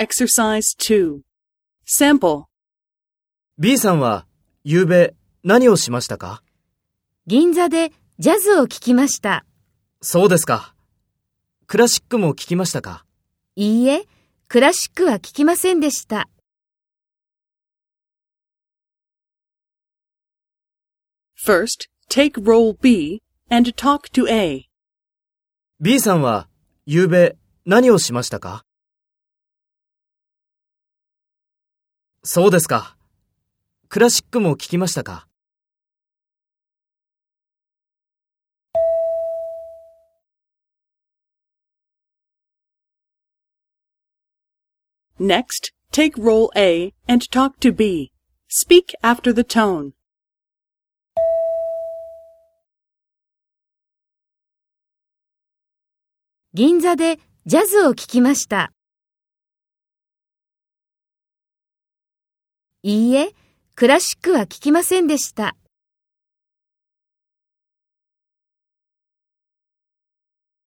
Exercise 2. Sample. B さんは、夕べ、何をしましたか？銀座でジャズを聴きました。そうですか。クラシックも聞きましたか？いいえ、クラシックは聴きませんでした。First, take role B and talk to A. ?B さんは、夕べ、何をしましたか？そうですか。クラシックも聞きましたか Next, take role A and talk to B. Speak after the tone. 銀座でジャズを聴きました。いいえ、クラシックは聴きませんでした。